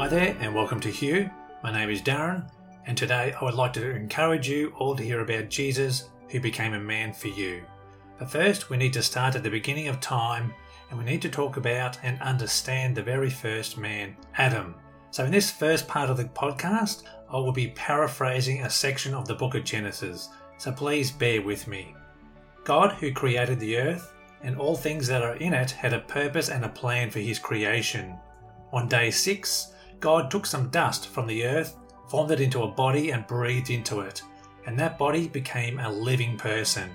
Hi there, and welcome to Hugh. My name is Darren, and today I would like to encourage you all to hear about Jesus who became a man for you. But first, we need to start at the beginning of time and we need to talk about and understand the very first man, Adam. So, in this first part of the podcast, I will be paraphrasing a section of the book of Genesis, so please bear with me. God, who created the earth and all things that are in it, had a purpose and a plan for his creation. On day six, God took some dust from the earth, formed it into a body, and breathed into it, and that body became a living person.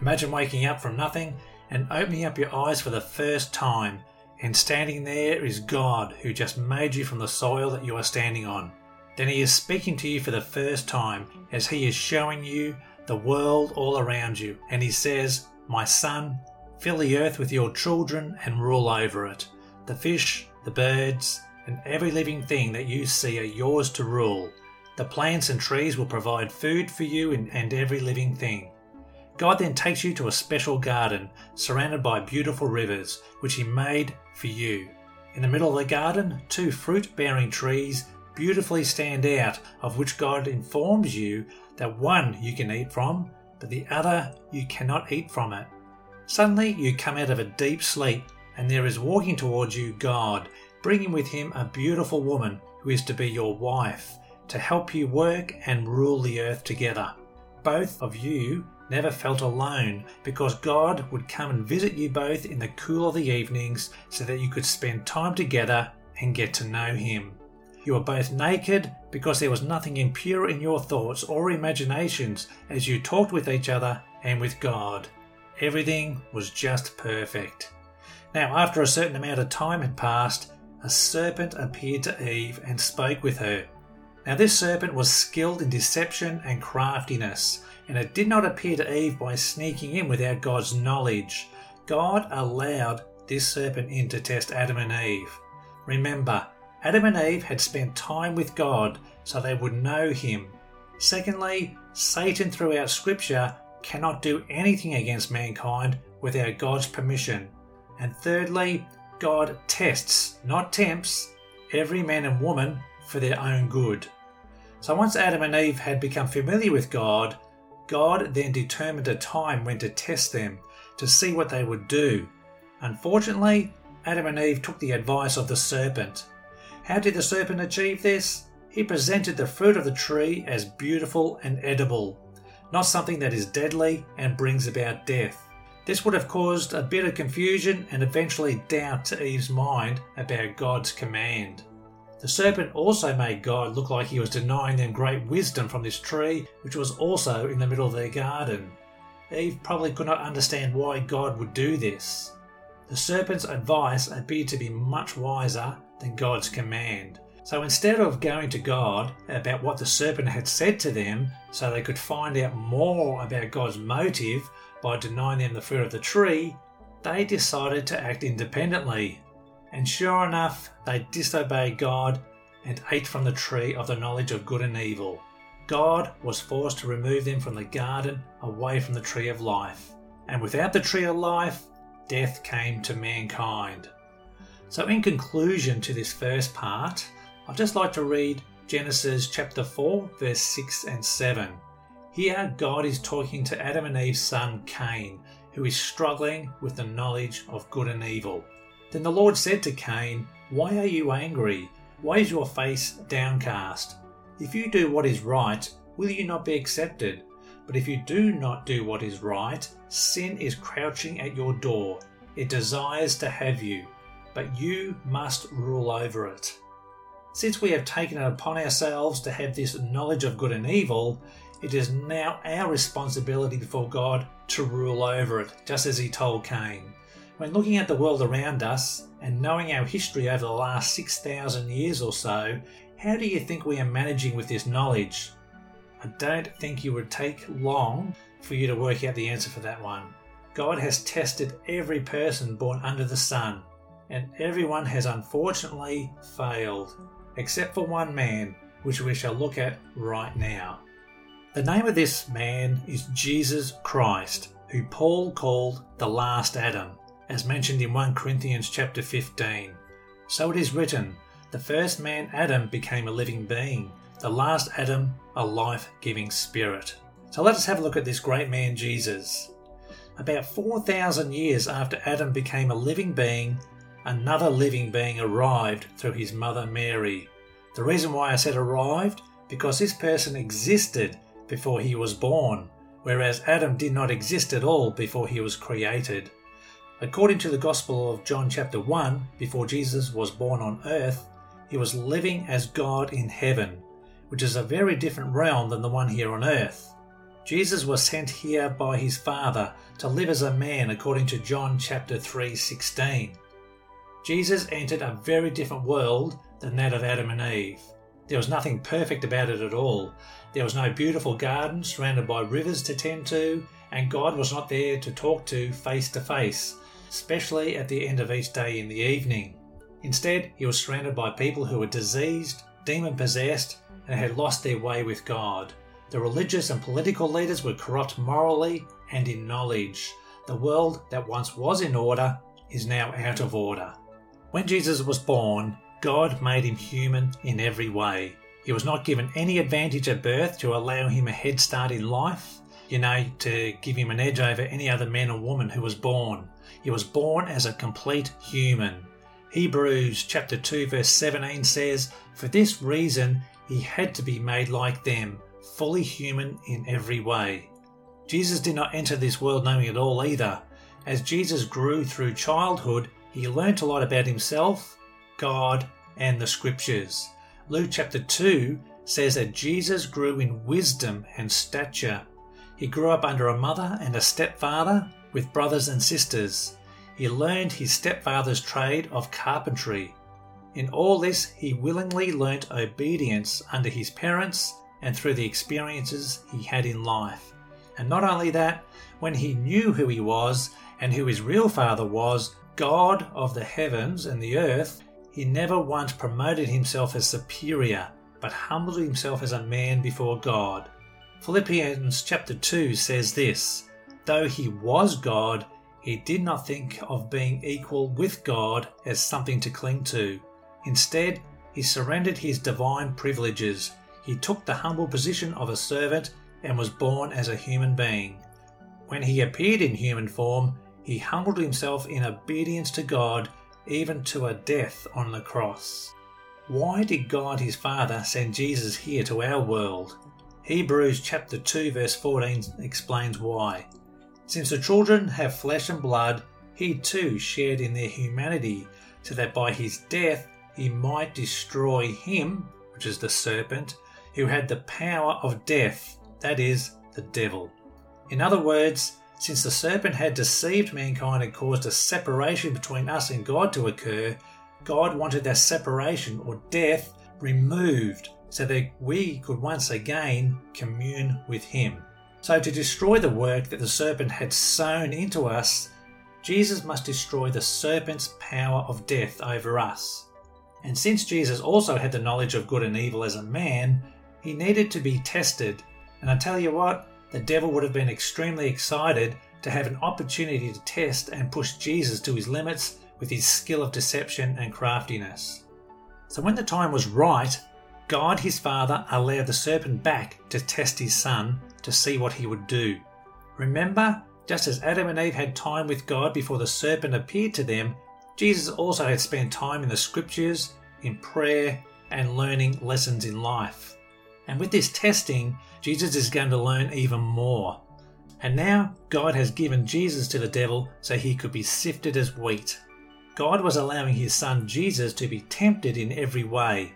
Imagine waking up from nothing and opening up your eyes for the first time, and standing there is God who just made you from the soil that you are standing on. Then He is speaking to you for the first time as He is showing you the world all around you, and He says, My son, fill the earth with your children and rule over it. The fish, the birds, and every living thing that you see are yours to rule. The plants and trees will provide food for you and every living thing. God then takes you to a special garden surrounded by beautiful rivers, which He made for you. In the middle of the garden, two fruit bearing trees beautifully stand out, of which God informs you that one you can eat from, but the other you cannot eat from it. Suddenly you come out of a deep sleep, and there is walking towards you God, bringing with him a beautiful woman who is to be your wife, to help you work and rule the earth together. Both of you never felt alone because God would come and visit you both in the cool of the evenings so that you could spend time together and get to know Him. You were both naked because there was nothing impure in your thoughts or imaginations as you talked with each other and with God. Everything was just perfect. Now, after a certain amount of time had passed, a serpent appeared to Eve and spoke with her. Now, this serpent was skilled in deception and craftiness, and it did not appear to Eve by sneaking in without God's knowledge. God allowed this serpent in to test Adam and Eve. Remember, Adam and Eve had spent time with God so they would know Him. Secondly, Satan throughout Scripture cannot do anything against mankind without God's permission. And thirdly, God tests, not tempts, every man and woman for their own good. So once Adam and Eve had become familiar with God, God then determined a time when to test them to see what they would do. Unfortunately, Adam and Eve took the advice of the serpent. How did the serpent achieve this? He presented the fruit of the tree as beautiful and edible, not something that is deadly and brings about death. This would have caused a bit of confusion and eventually doubt to Eve's mind about God's command. The serpent also made God look like he was denying them great wisdom from this tree, which was also in the middle of their garden. Eve probably could not understand why God would do this. The serpent's advice appeared to be much wiser than God's command. So instead of going to God about what the serpent had said to them so they could find out more about God's motive by denying them the fruit of the tree, they decided to act independently. And sure enough, they disobeyed God and ate from the tree of the knowledge of good and evil. God was forced to remove them from the garden away from the tree of life. And without the tree of life, death came to mankind. So, in conclusion to this first part, I'd just like to read Genesis chapter 4, verse 6 and 7. Here, God is talking to Adam and Eve's son Cain, who is struggling with the knowledge of good and evil. Then the Lord said to Cain, Why are you angry? Why is your face downcast? If you do what is right, will you not be accepted? But if you do not do what is right, sin is crouching at your door. It desires to have you, but you must rule over it. Since we have taken it upon ourselves to have this knowledge of good and evil, it is now our responsibility before God to rule over it, just as He told Cain. When looking at the world around us and knowing our history over the last 6,000 years or so, how do you think we are managing with this knowledge? I don't think you would take long for you to work out the answer for that one. God has tested every person born under the sun, and everyone has unfortunately failed, except for one man, which we shall look at right now. The name of this man is Jesus Christ, who Paul called the last Adam, as mentioned in 1 Corinthians chapter 15. So it is written, The first man, Adam, became a living being. The last Adam, a life giving spirit. So let us have a look at this great man, Jesus. About 4,000 years after Adam became a living being, another living being arrived through his mother Mary. The reason why I said arrived, because this person existed before he was born, whereas Adam did not exist at all before he was created. According to the Gospel of John, chapter 1, before Jesus was born on earth, he was living as God in heaven, which is a very different realm than the one here on earth. Jesus was sent here by his Father to live as a man according to John chapter 3:16. Jesus entered a very different world than that of Adam and Eve. There was nothing perfect about it at all. There was no beautiful garden surrounded by rivers to tend to, and God was not there to talk to face to face especially at the end of each day in the evening. Instead, he was surrounded by people who were diseased, demon possessed, and had lost their way with God. The religious and political leaders were corrupt morally and in knowledge. The world that once was in order is now out of order. When Jesus was born, God made him human in every way. He was not given any advantage at birth to allow him a head start in life, you know, to give him an edge over any other man or woman who was born. He was born as a complete human. Hebrews chapter 2 verse 17 says, For this reason he had to be made like them, fully human in every way. Jesus did not enter this world knowing it all either. As Jesus grew through childhood, he learnt a lot about himself, God, and the scriptures. Luke chapter 2 says that Jesus grew in wisdom and stature. He grew up under a mother and a stepfather with brothers and sisters. He learned his stepfather's trade of carpentry. In all this, he willingly learnt obedience under his parents and through the experiences he had in life. And not only that, when he knew who he was and who his real father was, God of the heavens and the earth, he never once promoted himself as superior, but humbled himself as a man before God. Philippians chapter 2 says this Though he was God, he did not think of being equal with God as something to cling to. Instead, he surrendered his divine privileges. He took the humble position of a servant and was born as a human being. When he appeared in human form, he humbled himself in obedience to God, even to a death on the cross. Why did God his Father send Jesus here to our world? Hebrews chapter 2 verse 14 explains why. Since the children have flesh and blood, he too shared in their humanity, so that by his death he might destroy him, which is the serpent, who had the power of death, that is, the devil. In other words, since the serpent had deceived mankind and caused a separation between us and God to occur, God wanted that separation or death removed so that we could once again commune with Him. So, to destroy the work that the serpent had sown into us, Jesus must destroy the serpent's power of death over us. And since Jesus also had the knowledge of good and evil as a man, he needed to be tested. And I tell you what, the devil would have been extremely excited to have an opportunity to test and push Jesus to his limits with his skill of deception and craftiness. So, when the time was right, God his Father allowed the serpent back to test his son to see what he would do. Remember, just as Adam and Eve had time with God before the serpent appeared to them, Jesus also had spent time in the scriptures, in prayer, and learning lessons in life. And with this testing, Jesus is going to learn even more. And now, God has given Jesus to the devil so he could be sifted as wheat. God was allowing his son Jesus to be tempted in every way.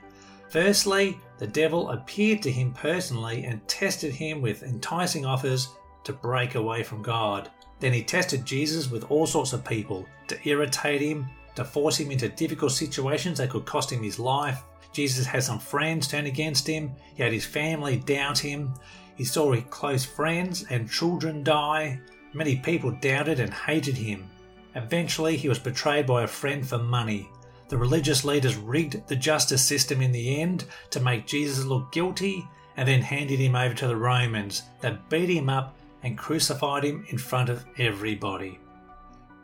Firstly, the devil appeared to him personally and tested him with enticing offers to break away from God. Then he tested Jesus with all sorts of people to irritate him, to force him into difficult situations that could cost him his life. Jesus had some friends turn against him, he had his family doubt him, he saw his close friends and children die. Many people doubted and hated him. Eventually, he was betrayed by a friend for money. The religious leaders rigged the justice system in the end to make Jesus look guilty and then handed him over to the Romans that beat him up and crucified him in front of everybody.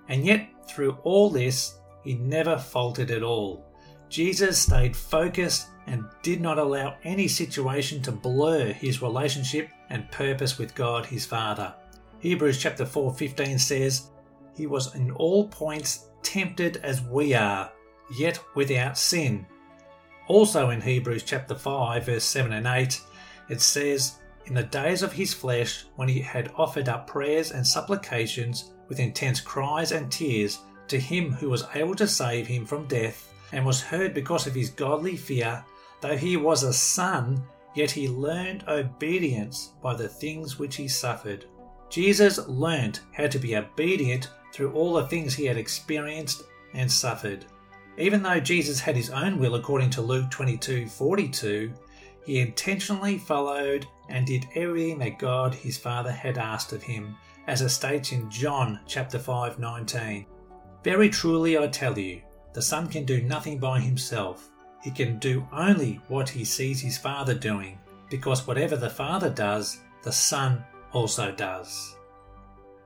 And yet, through all this, he never faltered at all. Jesus stayed focused and did not allow any situation to blur his relationship and purpose with God his Father. Hebrews chapter 4:15 says, "He was in all points tempted as we are, yet without sin." Also in Hebrews chapter 5 verse 7 and 8, it says, "In the days of his flesh, when he had offered up prayers and supplications with intense cries and tears to him who was able to save him from death, and was heard because of his godly fear. Though he was a son, yet he learned obedience by the things which he suffered. Jesus learned how to be obedient through all the things he had experienced and suffered. Even though Jesus had his own will according to Luke 22:42, he intentionally followed and did everything that God his Father had asked of him, as it states in John chapter 5:19. Very truly I tell you, the Son can do nothing by himself. He can do only what he sees his Father doing, because whatever the Father does, the Son also does.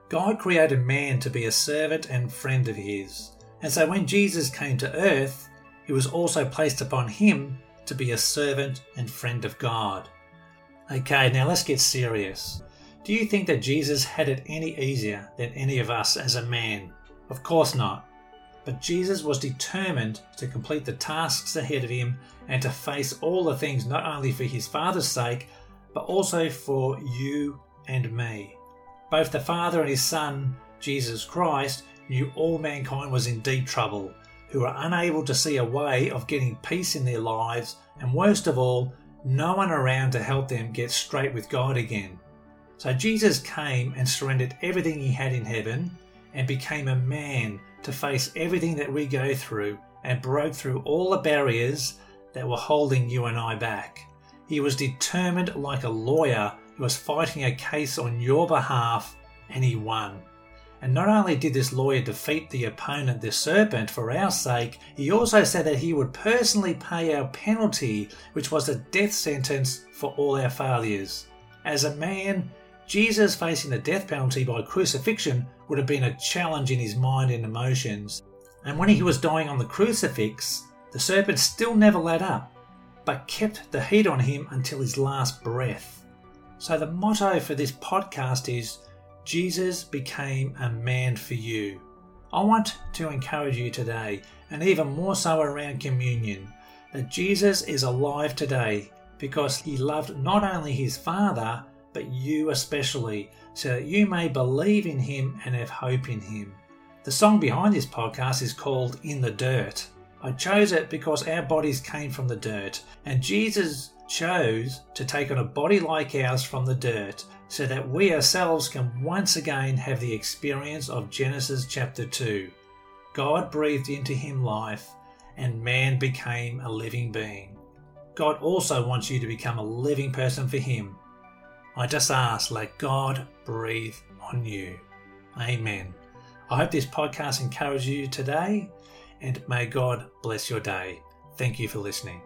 God created man to be a servant and friend of his, and so when Jesus came to earth, he was also placed upon him to be a servant and friend of God. Okay, now let's get serious. Do you think that Jesus had it any easier than any of us as a man? Of course not. But Jesus was determined to complete the tasks ahead of him and to face all the things not only for his Father's sake, but also for you and me. Both the Father and his Son, Jesus Christ, knew all mankind was in deep trouble, who were unable to see a way of getting peace in their lives, and worst of all, no one around to help them get straight with God again. So Jesus came and surrendered everything he had in heaven and became a man to face everything that we go through and broke through all the barriers that were holding you and I back. He was determined like a lawyer who was fighting a case on your behalf and he won. And not only did this lawyer defeat the opponent, the serpent, for our sake, he also said that he would personally pay our penalty, which was a death sentence for all our failures. As a man, Jesus facing the death penalty by crucifixion would have been a challenge in his mind and emotions. And when he was dying on the crucifix, the serpent still never let up, but kept the heat on him until his last breath. So the motto for this podcast is Jesus became a man for you. I want to encourage you today, and even more so around communion, that Jesus is alive today because he loved not only his Father, but you especially, so that you may believe in him and have hope in him. The song behind this podcast is called In the Dirt. I chose it because our bodies came from the dirt, and Jesus chose to take on a body like ours from the dirt so that we ourselves can once again have the experience of Genesis chapter 2. God breathed into him life, and man became a living being. God also wants you to become a living person for him I just ask, let God breathe on you. Amen. I hope this podcast encourages you today, and may God bless your day. Thank you for listening.